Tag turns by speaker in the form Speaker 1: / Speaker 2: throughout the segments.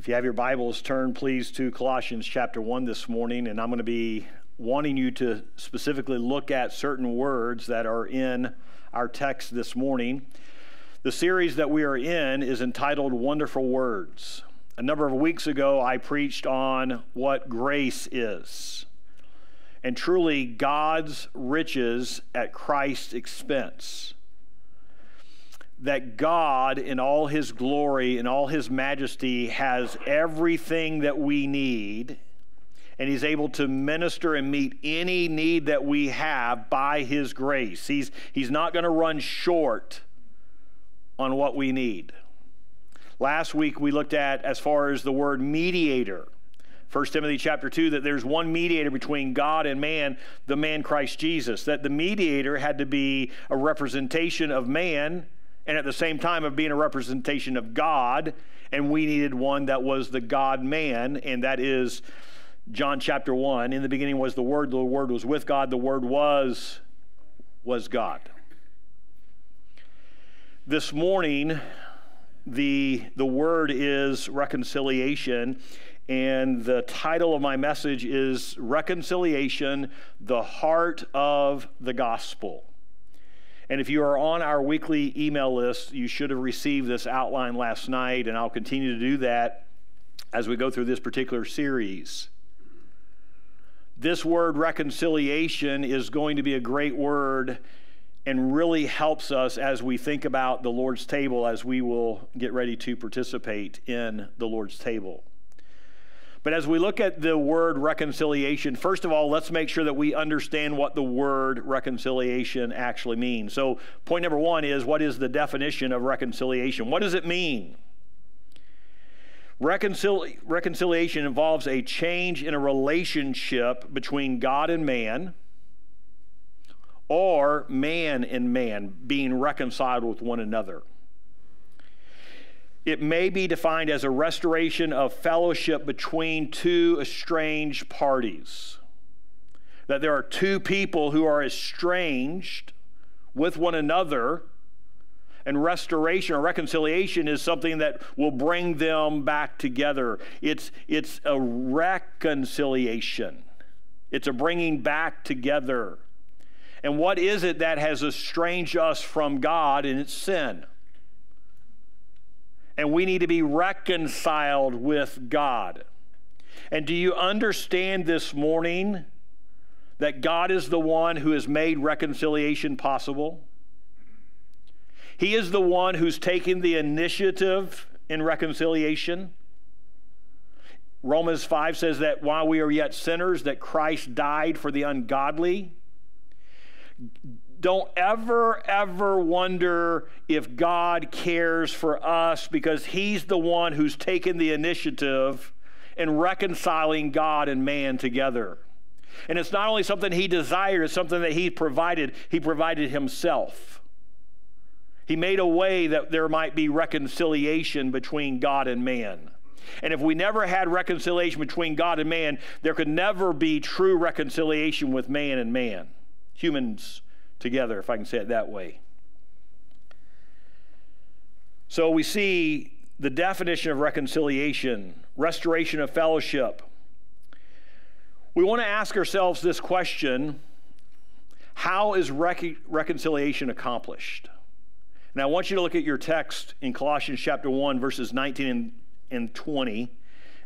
Speaker 1: If you have your Bibles, turn please to Colossians chapter 1 this morning, and I'm going to be wanting you to specifically look at certain words that are in our text this morning. The series that we are in is entitled Wonderful Words. A number of weeks ago, I preached on what grace is. And truly, God's riches at Christ's expense that God, in all his glory and all his majesty, has everything that we need, and he's able to minister and meet any need that we have by his grace. He's, he's not going to run short on what we need. Last week we looked at as far as the word mediator. 1 Timothy chapter 2 that there's one mediator between God and man, the man Christ Jesus. That the mediator had to be a representation of man and at the same time of being a representation of God. And we needed one that was the God man, and that is John chapter 1. In the beginning was the Word, the Word was with God, the Word was was God. This morning, the, the word is reconciliation, and the title of my message is Reconciliation, the Heart of the Gospel. And if you are on our weekly email list, you should have received this outline last night, and I'll continue to do that as we go through this particular series. This word reconciliation is going to be a great word and really helps us as we think about the Lord's table as we will get ready to participate in the Lord's table. But as we look at the word reconciliation, first of all, let's make sure that we understand what the word reconciliation actually means. So, point number one is what is the definition of reconciliation? What does it mean? Reconcili- reconciliation involves a change in a relationship between God and man, or man and man being reconciled with one another. It may be defined as a restoration of fellowship between two estranged parties. That there are two people who are estranged with one another, and restoration or reconciliation is something that will bring them back together. It's, it's a reconciliation, it's a bringing back together. And what is it that has estranged us from God? And it's sin and we need to be reconciled with God. And do you understand this morning that God is the one who has made reconciliation possible? He is the one who's taken the initiative in reconciliation. Romans 5 says that while we are yet sinners that Christ died for the ungodly don't ever, ever wonder if God cares for us because He's the one who's taken the initiative in reconciling God and man together. And it's not only something He desired, it's something that He provided. He provided Himself. He made a way that there might be reconciliation between God and man. And if we never had reconciliation between God and man, there could never be true reconciliation with man and man. Humans together, if I can say it that way. So we see the definition of reconciliation, restoration of fellowship. We want to ask ourselves this question How is rec- reconciliation accomplished? Now, I want you to look at your text in Colossians chapter 1, verses 19 and, and 20.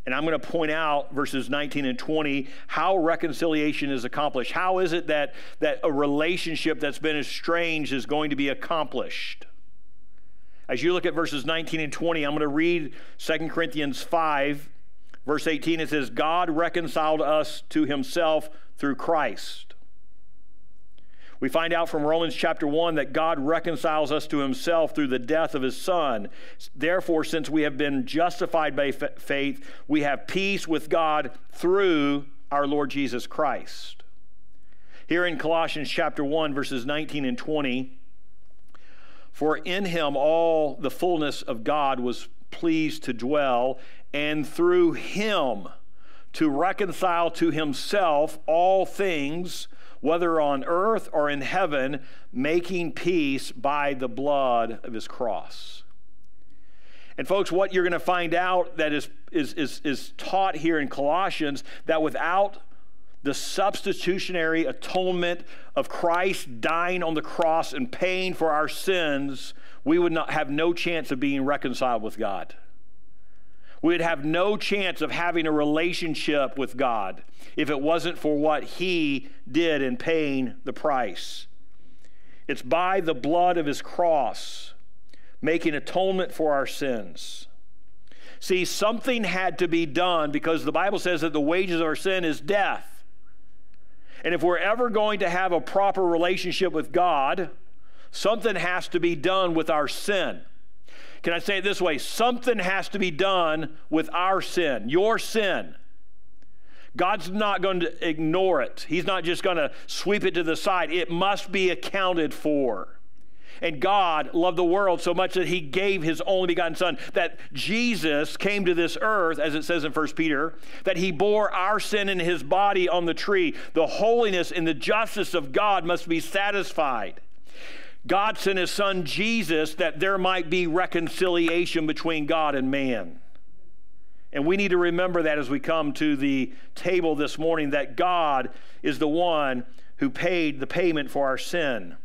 Speaker 1: And I'm going to point out verses 19 and 20 how reconciliation is accomplished. How is it that, that a relationship that's been estranged is going to be accomplished? As you look at verses 19 and 20, I'm going to read 2 Corinthians 5, verse 18. It says, God reconciled us to himself through Christ we find out from Romans chapter 1 that God reconciles us to himself through the death of his Son. Therefore, since we have been justified by faith, we have peace with God through our Lord Jesus Christ. Here in Colossians chapter 1, verses 19 and 20, for in him all the fullness of God was pleased to dwell, and through him to reconcile to himself all things whether on earth or in heaven, making peace by the blood of his cross. And folks, what you're going to find out that is, is, is, is taught here in Colossians that without the substitutionary atonement of Christ dying on the cross and paying for our sins, we would not have no chance of being reconciled with God. We'd have no chance of having a relationship with God if it wasn't for what He did in paying the price. It's by the blood of His cross making atonement for our sins. See, something had to be done because the Bible says that the wages of our sin is death. And if we're ever going to have a proper relationship with God, something has to be done with our sin. Can I say it this way? Something has to be done with our sin, your sin. God's not going to ignore it. He's not just going to sweep it to the side. It must be accounted for. And God loved the world so much that he gave his only begotten Son, that Jesus came to this earth, as it says in 1 Peter, that he bore our sin in his body on the tree. The holiness and the justice of God must be satisfied. God sent his son Jesus that there might be reconciliation between God and man. And we need to remember that as we come to the table this morning, that God is the one who paid the payment for our sin.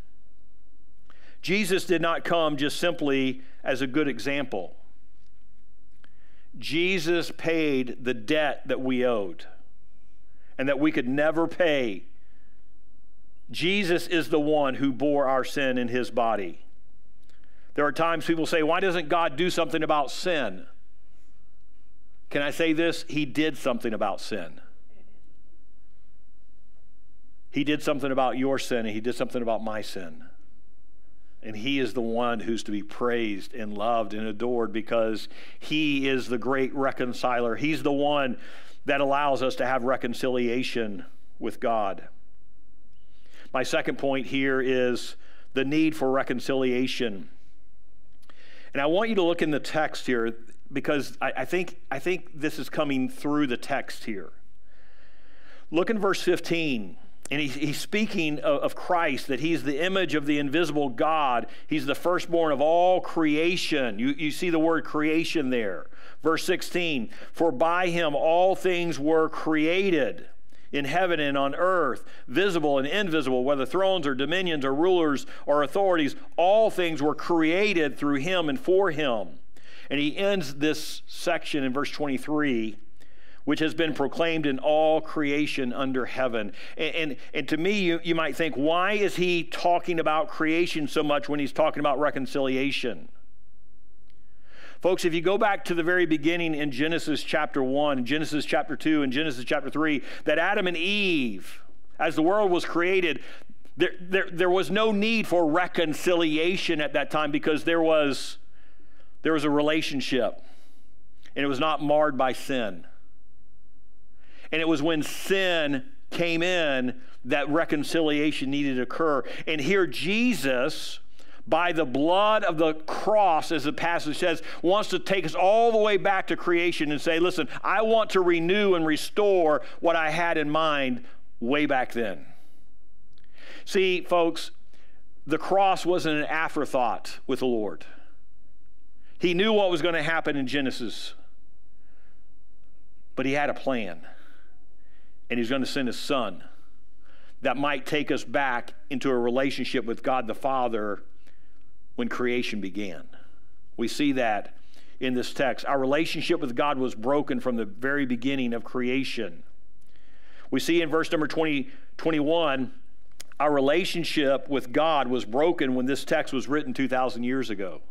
Speaker 1: Jesus did not come just simply as a good example. Jesus paid the debt that we owed and that we could never pay. Jesus is the one who bore our sin in his body. There are times people say, Why doesn't God do something about sin? Can I say this? He did something about sin. He did something about your sin, and He did something about my sin. And he is the one who's to be praised and loved and adored because he is the great reconciler. He's the one that allows us to have reconciliation with God. My second point here is the need for reconciliation. And I want you to look in the text here because I, I, think, I think this is coming through the text here. Look in verse 15. And he, he's speaking of, of Christ, that he's the image of the invisible God. He's the firstborn of all creation. You, you see the word creation there. Verse 16 For by him all things were created in heaven and on earth, visible and invisible, whether thrones or dominions or rulers or authorities, all things were created through him and for him. And he ends this section in verse 23 which has been proclaimed in all creation under heaven. And, and, and, to me, you, you might think, why is he talking about creation so much when he's talking about reconciliation? Folks, if you go back to the very beginning in Genesis chapter 1, Genesis chapter 2, and Genesis chapter 3, that Adam and Eve, as the world was created, there, there, there was no need for reconciliation at that time because there was, there was a relationship and it was not marred by sin. And it was when sin came in that reconciliation needed to occur. And here, Jesus, by the blood of the cross, as the passage says, wants to take us all the way back to creation and say, listen, I want to renew and restore what I had in mind way back then. See, folks, the cross wasn't an afterthought with the Lord. He knew what was going to happen in Genesis, but he had a plan and he's going to send his son that might take us back into a relationship with God the Father when creation began. We see that in this text. Our relationship with God was broken from the very beginning of creation. We see in verse number 20, 21, our relationship with God was broken when this text was written 2,000 years ago.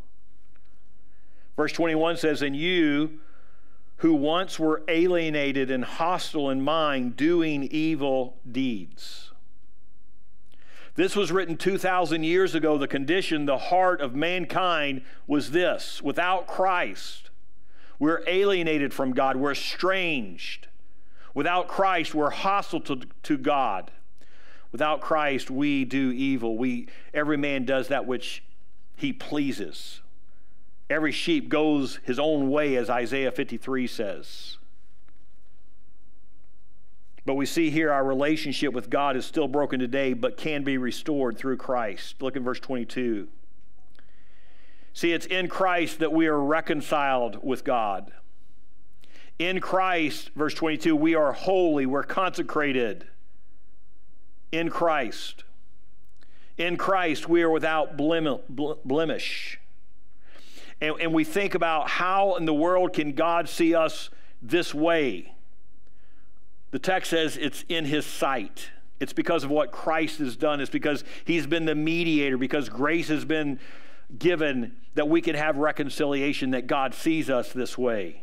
Speaker 1: Verse 21 says, And you, who once were alienated and hostile in mind, doing evil deeds. This was written 2,000 years ago. The condition, the heart of mankind was this without Christ, we're alienated from God, we're estranged. Without Christ, we're hostile to, to God. Without Christ, we do evil. We, every man does that which he pleases. Every sheep goes his own way, as Isaiah 53 says. But we see here our relationship with God is still broken today, but can be restored through Christ. Look at verse 22. See, it's in Christ that we are reconciled with God. In Christ, verse 22, we are holy, we're consecrated. In Christ. In Christ, we are without blemish. And, and we think about how in the world can God see us this way? The text says it's in his sight. It's because of what Christ has done. It's because he's been the mediator, because grace has been given that we can have reconciliation, that God sees us this way.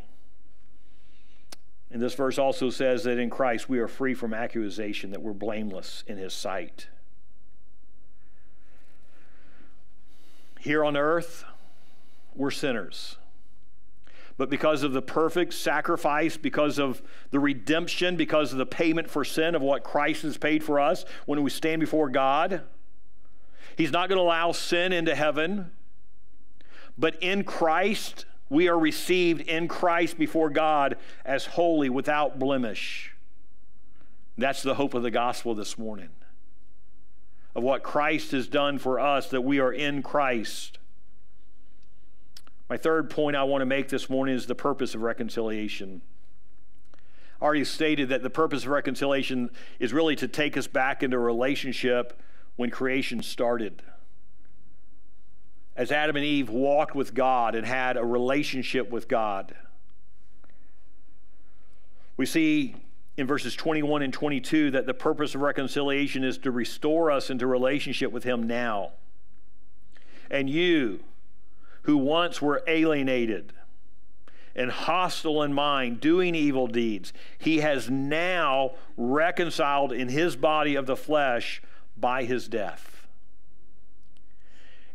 Speaker 1: And this verse also says that in Christ we are free from accusation, that we're blameless in his sight. Here on earth, we're sinners. But because of the perfect sacrifice, because of the redemption, because of the payment for sin of what Christ has paid for us when we stand before God, He's not going to allow sin into heaven. But in Christ, we are received in Christ before God as holy, without blemish. That's the hope of the gospel this morning. Of what Christ has done for us, that we are in Christ. My third point I want to make this morning is the purpose of reconciliation. I already stated that the purpose of reconciliation is really to take us back into a relationship when creation started. As Adam and Eve walked with God and had a relationship with God. We see in verses 21 and 22 that the purpose of reconciliation is to restore us into relationship with Him now. And you, who once were alienated and hostile in mind, doing evil deeds, he has now reconciled in his body of the flesh by his death.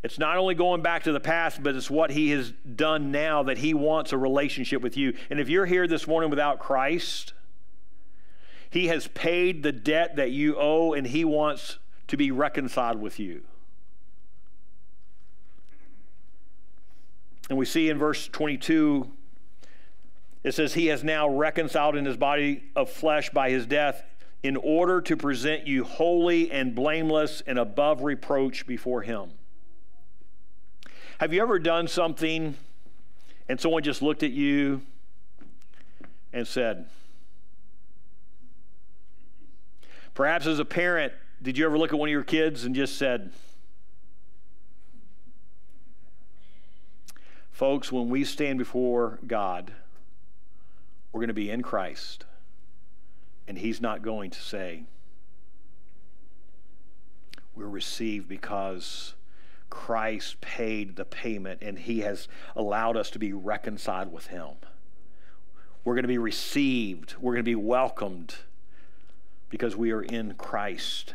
Speaker 1: It's not only going back to the past, but it's what he has done now that he wants a relationship with you. And if you're here this morning without Christ, he has paid the debt that you owe and he wants to be reconciled with you. And we see in verse 22, it says, He has now reconciled in his body of flesh by his death in order to present you holy and blameless and above reproach before him. Have you ever done something and someone just looked at you and said, Perhaps as a parent, did you ever look at one of your kids and just said, Folks, when we stand before God, we're going to be in Christ. And He's not going to say, We're received because Christ paid the payment and He has allowed us to be reconciled with Him. We're going to be received, we're going to be welcomed because we are in Christ.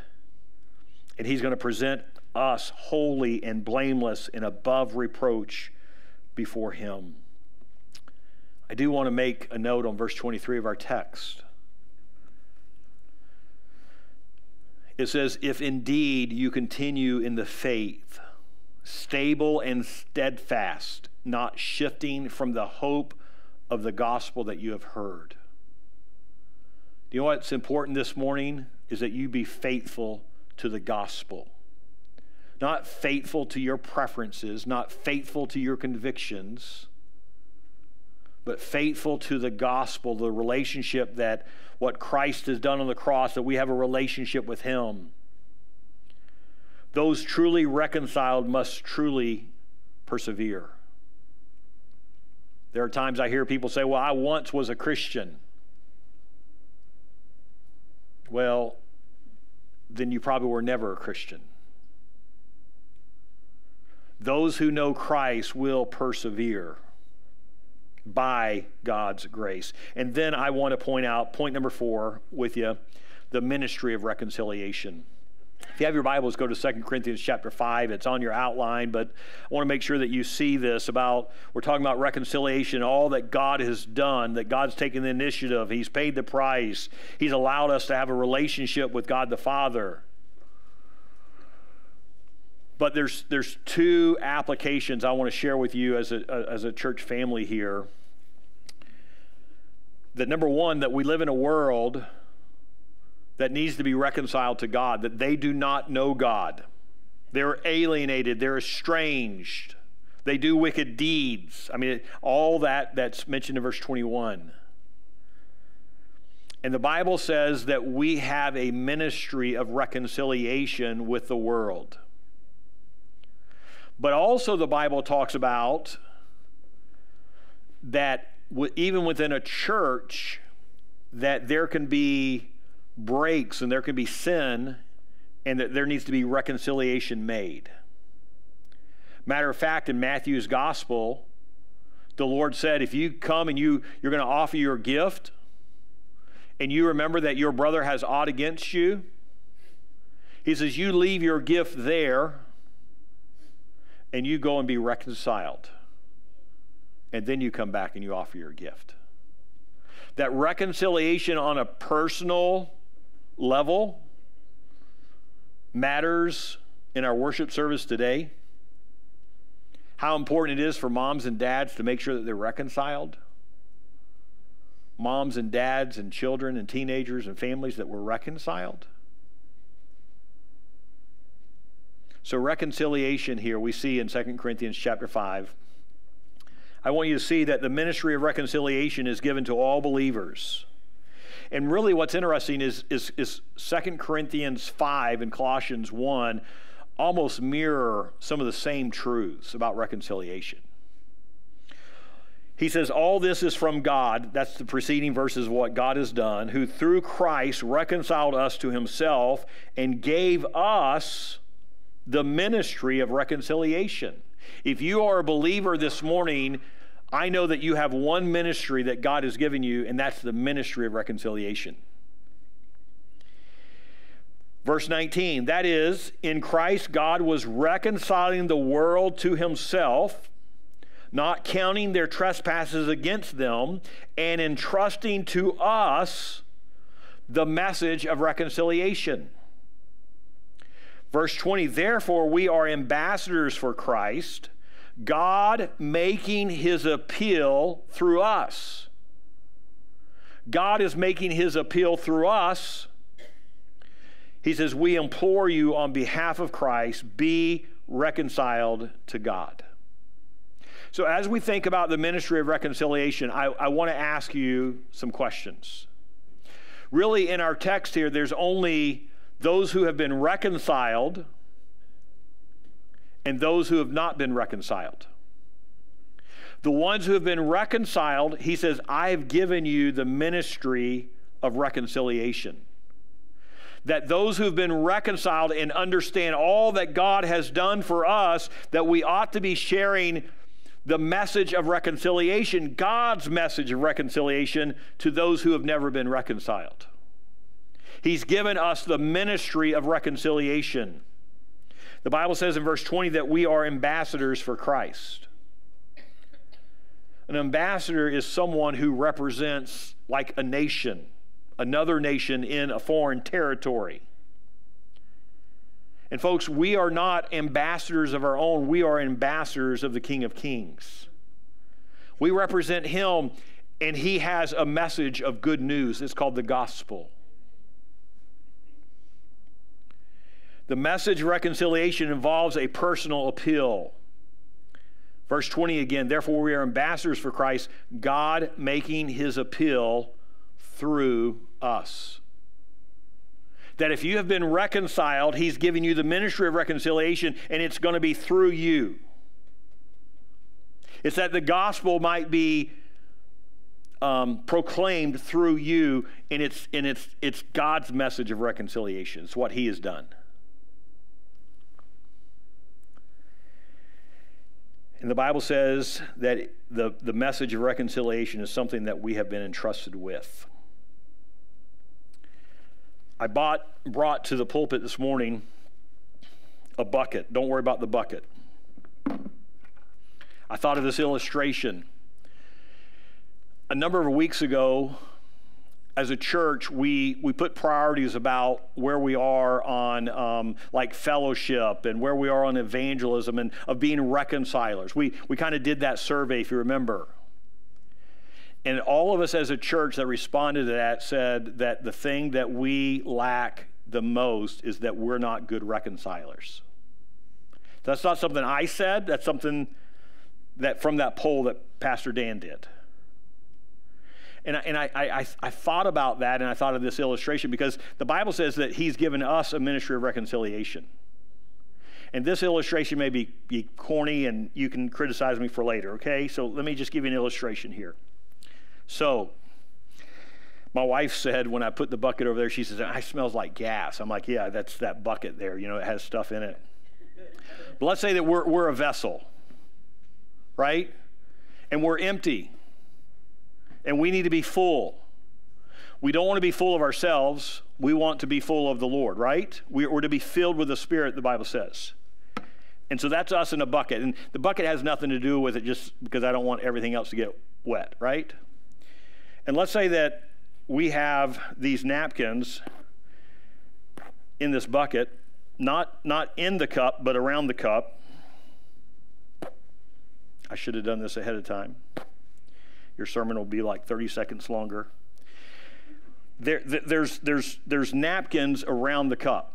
Speaker 1: And He's going to present us holy and blameless and above reproach before him. I do want to make a note on verse 23 of our text. It says, If indeed you continue in the faith, stable and steadfast, not shifting from the hope of the gospel that you have heard. Do you know what's important this morning? Is that you be faithful to the gospel not faithful to your preferences, not faithful to your convictions, but faithful to the gospel, the relationship that what Christ has done on the cross, that we have a relationship with Him. Those truly reconciled must truly persevere. There are times I hear people say, Well, I once was a Christian. Well, then you probably were never a Christian. Those who know Christ will persevere by God's grace. And then I want to point out point number four with you the ministry of reconciliation. If you have your Bibles, go to 2 Corinthians chapter 5. It's on your outline, but I want to make sure that you see this about we're talking about reconciliation, all that God has done, that God's taken the initiative, He's paid the price, He's allowed us to have a relationship with God the Father. But there's, there's two applications I want to share with you as a, as a church family here. That number one, that we live in a world that needs to be reconciled to God, that they do not know God. They're alienated, they're estranged, They do wicked deeds. I mean, all that that's mentioned in verse 21. And the Bible says that we have a ministry of reconciliation with the world. But also, the Bible talks about that even within a church, that there can be breaks and there can be sin, and that there needs to be reconciliation made. Matter of fact, in Matthew's gospel, the Lord said, if you come and you, you're going to offer your gift, and you remember that your brother has aught against you, he says, you leave your gift there and you go and be reconciled. And then you come back and you offer your gift. That reconciliation on a personal level matters in our worship service today. How important it is for moms and dads to make sure that they're reconciled moms and dads and children and teenagers and families that were reconciled. So reconciliation here we see in 2 Corinthians chapter 5. I want you to see that the ministry of reconciliation is given to all believers. And really what's interesting is, is, is 2 Corinthians 5 and Colossians 1 almost mirror some of the same truths about reconciliation. He says, All this is from God. That's the preceding verses of what God has done, who through Christ reconciled us to himself and gave us the ministry of reconciliation. If you are a believer this morning, I know that you have one ministry that God has given you, and that's the ministry of reconciliation. Verse 19, that is, in Christ, God was reconciling the world to himself not counting their trespasses against them, and entrusting to us the message of reconciliation. Verse 20, therefore we are ambassadors for Christ, God making his appeal through us. God is making his appeal through us. He says, We implore you on behalf of Christ, be reconciled to God. So, as we think about the ministry of reconciliation, I, I want to ask you some questions. Really, in our text here, there's only those who have been reconciled and those who have not been reconciled. The ones who have been reconciled, he says, I've given you the ministry of reconciliation. That those who have been reconciled and understand all that God has done for us, that we ought to be sharing the message of reconciliation, God's message of reconciliation to those who have never been reconciled. He's given us the ministry of reconciliation. The Bible says in verse 20 that we are ambassadors for Christ. An ambassador is someone who represents, like a nation, another nation in a foreign territory. And folks, we are not ambassadors of our own, we are ambassadors of the King of Kings. We represent him, and he has a message of good news. It's called the gospel. The message of reconciliation involves a personal appeal. Verse 20 again, therefore we are ambassadors for Christ, God making his appeal through us that if you have been reconciled, He's giving you the ministry of reconciliation, and it's going to be through you. It's that the gospel might be um, proclaimed through you, and it's, and it's, it's God's message of reconciliation. It's what He has done. And the Bible says that the, the message of reconciliation is something that we have been entrusted with. I bought, brought to the pulpit this morning a bucket. Don't worry about the bucket. I thought of this illustration. A number of weeks ago, as a church, we, we put priorities about where we are on um, like fellowship and where we are on evangelism and of being reconcilers. We, we kind of did that survey, if you remember. And all of us as a church that responded to that said that the thing that we lack the most is that we're not good reconcilers. That's not something I said, that's something that from that poll that Pastor Dan did. And, I, and I, I, I thought about that and I thought of this illustration because the Bible says that He's given us a ministry of reconciliation. And this illustration may be, be corny and you can criticize me for later, okay? So let me just give you an illustration here. So, my wife said when I put the bucket over there, she says, "I smells like gas." I'm like, "Yeah, that's that bucket there. You know, it has stuff in it." But let's say that we're, we're a vessel, right? And we're empty. And we need to be full. We don't want to be full of ourselves. We want to be full of the Lord, right? We're to be filled with the Spirit, the Bible says. And so that's us in a bucket. And the bucket has nothing to do with it just because I don't want everything else to get wet, right? And let's say that we have these napkins in this bucket, not, not in the cup, but around the cup. I should have done this ahead of time. Your sermon will be like 30 seconds longer. There, there's, there's, there's napkins around the cup.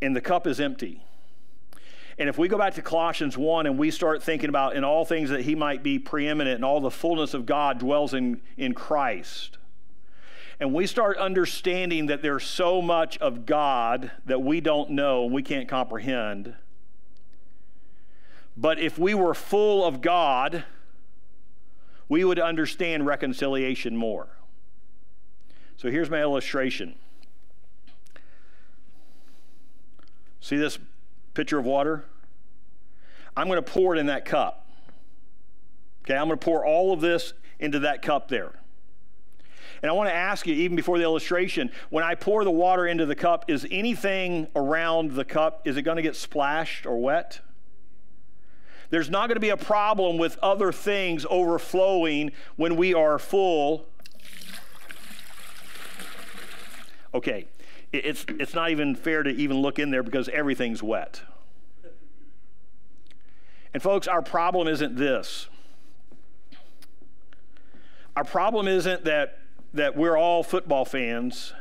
Speaker 1: And the cup is empty. And if we go back to Colossians 1 and we start thinking about in all things that he might be preeminent and all the fullness of God dwells in, in Christ, and we start understanding that there's so much of God that we don't know and we can't comprehend. But if we were full of God, we would understand reconciliation more. So here's my illustration. See this pitcher of water? I'm going to pour it in that cup. Okay, I'm going to pour all of this into that cup there. And I want to ask you, even before the illustration, when I pour the water into the cup, is anything around the cup, is it going to get splashed or wet? There's not going to be a problem with other things overflowing when we are full. Okay, it's, it's not even fair to even look in there because everything's wet. And folks, our problem isn't this. Our problem isn't that, that we're all football fans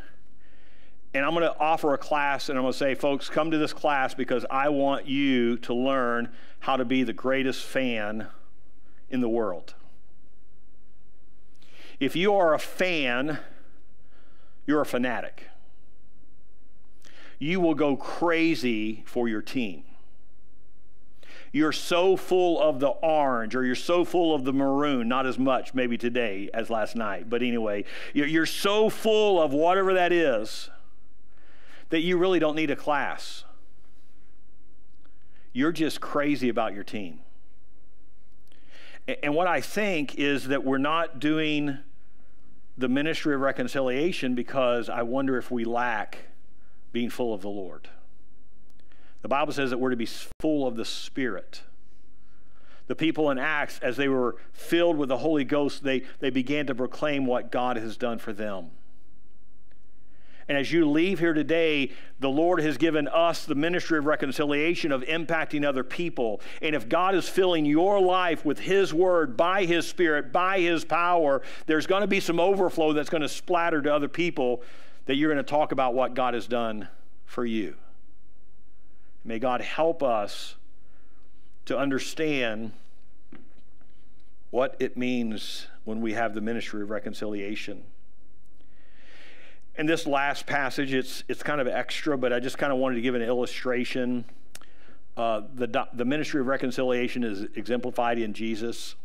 Speaker 1: and I'm going to offer a class and I'm going to say, folks, come to this class because I want you to learn how to be the greatest fan in the world. If you are a fan, you're a fanatic you will go crazy for your team. You're so full of the orange or you're so full of the maroon, not as much maybe today as last night, but anyway, you're so full of whatever that is that you really don't need a class. You're just crazy about your team. And what I think is that we're not doing the ministry of reconciliation because I wonder if we lack being full of the Lord. The Bible says that we're to be full of the Spirit. The people in Acts, as they were filled with the Holy Ghost, they, they began to proclaim what God has done for them. And as you leave here today, the Lord has given us the ministry of reconciliation, of impacting other people. And if God is filling your life with His Word, by His Spirit, by His power, there's going to be some overflow that's going to splatter to other people that you're going to talk about what God has done for you. May God help us to understand what it means when we have the ministry of reconciliation. In this last passage, it's, it's kind of extra, but I just kind of wanted to give an illustration. Uh, the, the ministry of reconciliation is exemplified in Jesus.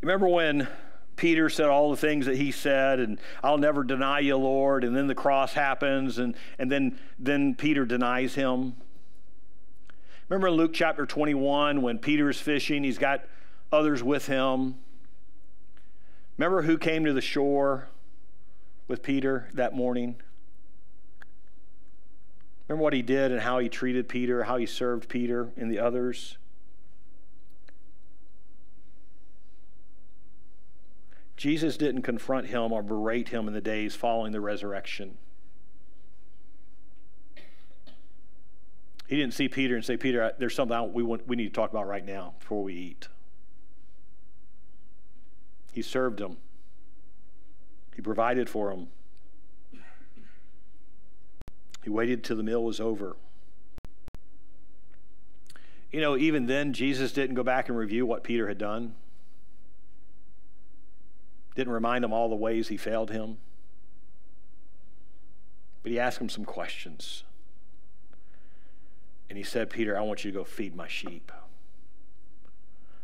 Speaker 1: Remember when Peter said all the things that he said, and I'll never deny you, Lord. And then the cross happens, and, and then, then Peter denies him. Remember in Luke chapter 21 when Peter is fishing, he's got others with him. Remember who came to the shore with Peter that morning? Remember what he did and how he treated Peter, how he served Peter and the others? Jesus didn't confront him or berate him in the days following the resurrection. He didn't see Peter and say, Peter, there's something we, want, we need to talk about right now before we eat. He served him, he provided for him. He waited till the meal was over. You know, even then, Jesus didn't go back and review what Peter had done, didn't remind him all the ways he failed him. But he asked him some questions. And he said, Peter, I want you to go feed my sheep.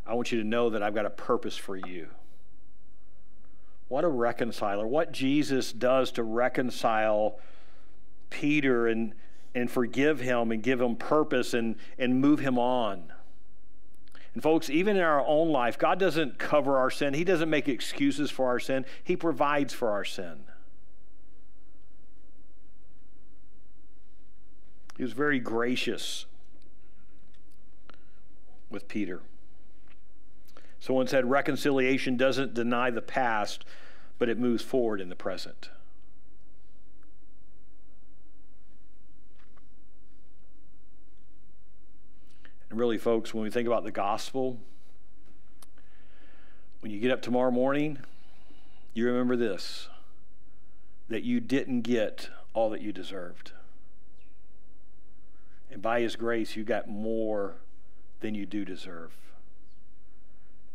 Speaker 1: I want you to know that I've got a purpose for you. What a reconciler. What Jesus does to reconcile Peter and, and forgive him and give him purpose and, and move him on. And, folks, even in our own life, God doesn't cover our sin, He doesn't make excuses for our sin, He provides for our sin. He was very gracious with Peter. Someone said reconciliation doesn't deny the past, but it moves forward in the present. And really, folks, when we think about the gospel, when you get up tomorrow morning, you remember this that you didn't get all that you deserved. And by His grace, you got more than you do deserve.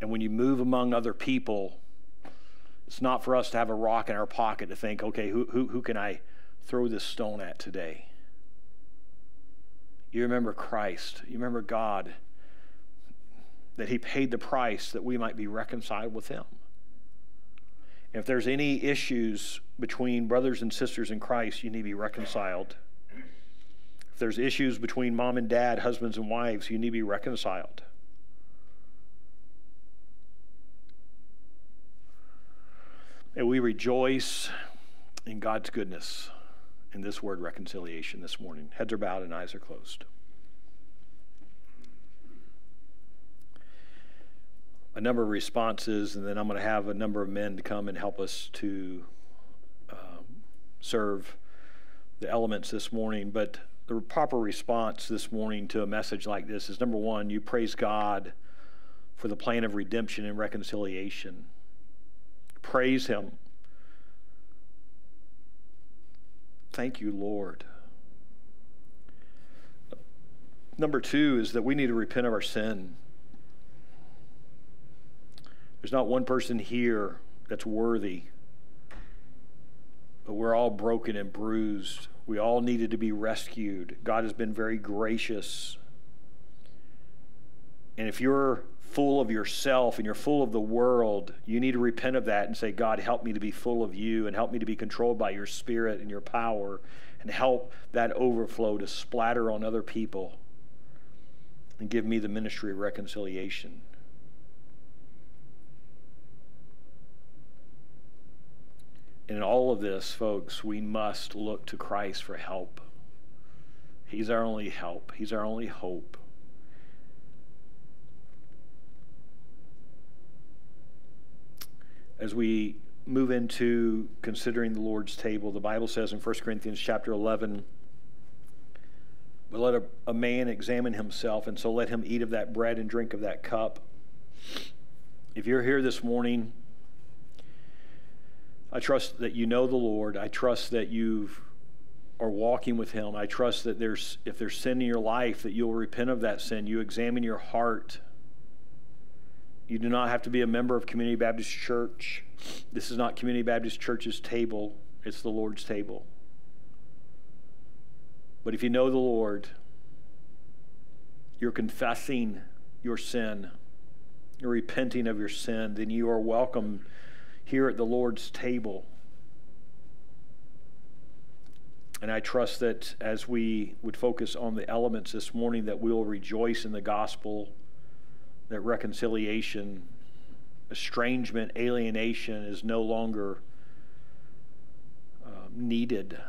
Speaker 1: And when you move among other people, it's not for us to have a rock in our pocket to think, okay, who, who, who can I throw this stone at today? You remember Christ. You remember God, that He paid the price that we might be reconciled with Him. If there's any issues between brothers and sisters in Christ, you need to be reconciled. If there's issues between mom and dad, husbands and wives, you need to be reconciled. And we rejoice in God's goodness in this word reconciliation this morning. Heads are bowed and eyes are closed. A number of responses, and then I'm going to have a number of men to come and help us to um, serve the elements this morning. But the proper response this morning to a message like this is number one, you praise God for the plan of redemption and reconciliation. Praise Him. Thank you, Lord. Number two is that we need to repent of our sin. There's not one person here that's worthy, but we're all broken and bruised we all needed to be rescued. God has been very gracious. And if you're full of yourself and you're full of the world, you need to repent of that and say, God, help me to be full of you and help me to be controlled by your spirit and your power and help that overflow to splatter on other people and give me the ministry of reconciliation. in all of this, folks, we must look to Christ for help. He's our only help, He's our only hope. As we move into considering the Lord's table, the Bible says in 1 Corinthians chapter 11, but let a, a man examine himself, and so let him eat of that bread and drink of that cup. If you're here this morning, I trust that you know the Lord. I trust that you are walking with Him. I trust that there's, if there's sin in your life, that you'll repent of that sin. You examine your heart. You do not have to be a member of Community Baptist Church. This is not Community Baptist Church's table, it's the Lord's table. But if you know the Lord, you're confessing your sin, you're repenting of your sin, then you are welcome here at the Lord's table. And I trust that as we would focus on the elements this morning, that we'll rejoice in the gospel, that reconciliation, estrangement, alienation is no longer uh, needed,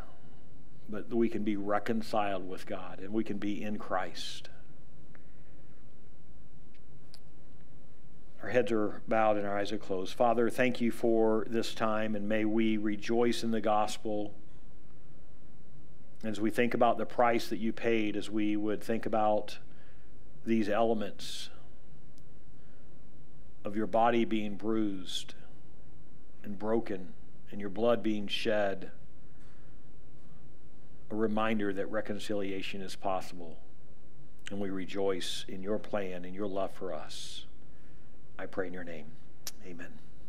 Speaker 1: but we can be reconciled with God and we can be in Christ. Our heads are bowed and our eyes are closed. Father, thank you for this time, and may we rejoice in the gospel. As we think about the price that you paid, as we would think about these elements of your body being bruised and broken, and your blood being shed, a reminder that reconciliation is possible. And we rejoice in your plan and your love for us. I pray in your name. Amen.